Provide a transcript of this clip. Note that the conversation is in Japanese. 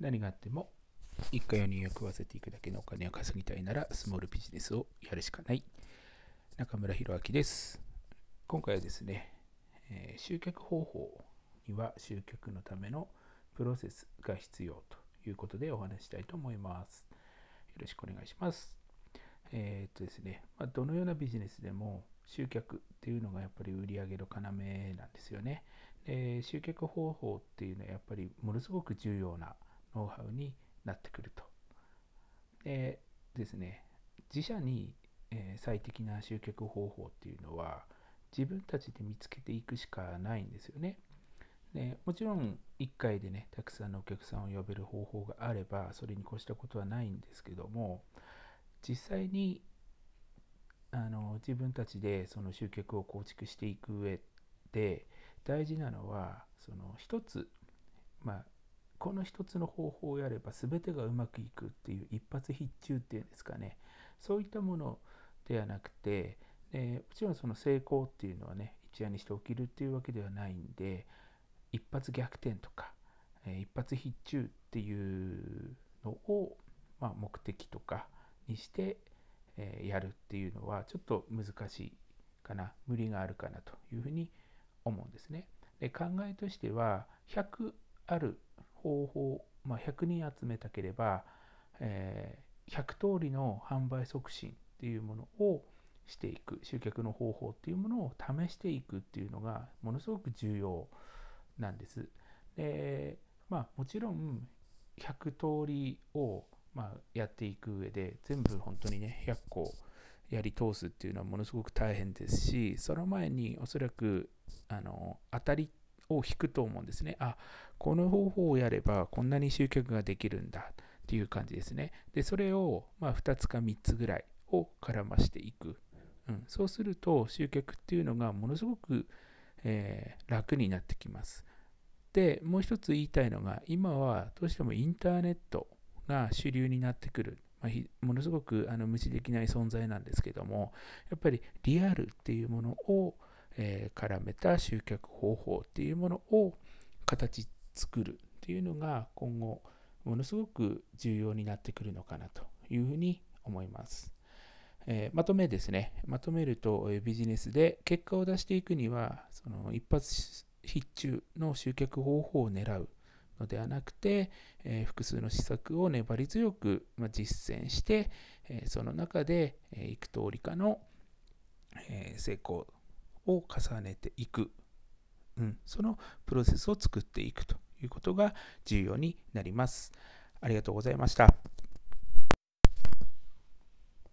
何があっても一家4人を食わせていくだけのお金を稼ぎたいならスモールビジネスをやるしかない。中村弘明です。今回はですね、えー集客方法には集客のためのプロセスが必要ということでお話ししたいと思います。よろしくお願いします。えーっとですね、まあ、どのようなビジネスでも集客っていうのがやっぱり売り上げの要なんですよね。で集客方法っていうのはやっぱりものすごく重要なノウハウになってくると。でですね、自社に、え最適な集客方法っていうのは自分たちで見つけていくしかないんですよね。でもちろん1回でね、たくさんのお客さんを呼べる方法があれば、それに越したことはないんですけども、実際にあの自分たちでその集客を構築していく上で大事なのはその一つまあこの一つの方法をやれば全てがうまくいくっていう一発必中っていうんですかねそういったものではなくてでもちろんその成功っていうのはね一夜にして起きるっていうわけではないんで一発逆転とか、えー一発必中っていうのを、まあ、目的とかにして、えやるっていうのはちょっと難しいかな無理があるかなというふうに思うんですね。で考えとしては100ある方法、まあ、100人集めたければ、えー100通りの販売促進っていうものをしていく集客の方法っていうものを試していくっていうのがものすごく重要なんです。でまあもちろん100通りを、まあ、やっていく上で全部本当にね100個やり通すっていうのはものすごく大変ですしその前におそらくあの当たりを引くと思うんですね。あこの方法をやればこんなに集客ができるんだっていう感じですね。でそれを、ま、2つか3つぐらいを絡ましていく、うん、そうすると集客っていうのがものすごく、えー楽になってきます。でもう一つ言いたいのが今はどうしてもインターネットが主流になってくる、まあものすごくあの無視できない存在なんですけどもやっぱりリアルっていうものを、えー絡めた集客方法っていうものを形作るっていうのが今後ものすごく重要になってくるのかなというふうに思います。えーまとめですね。まとめると、えビジネスで結果を出していくには、その一発必中の集客方法を狙うのではなくて、えー複数の施策を粘り強く、ま、実践して、えーその中で、えー幾通りかの、え成功を重ねていく、うん、そのプロセスを作っていくということが重要になります。ありがとうございました。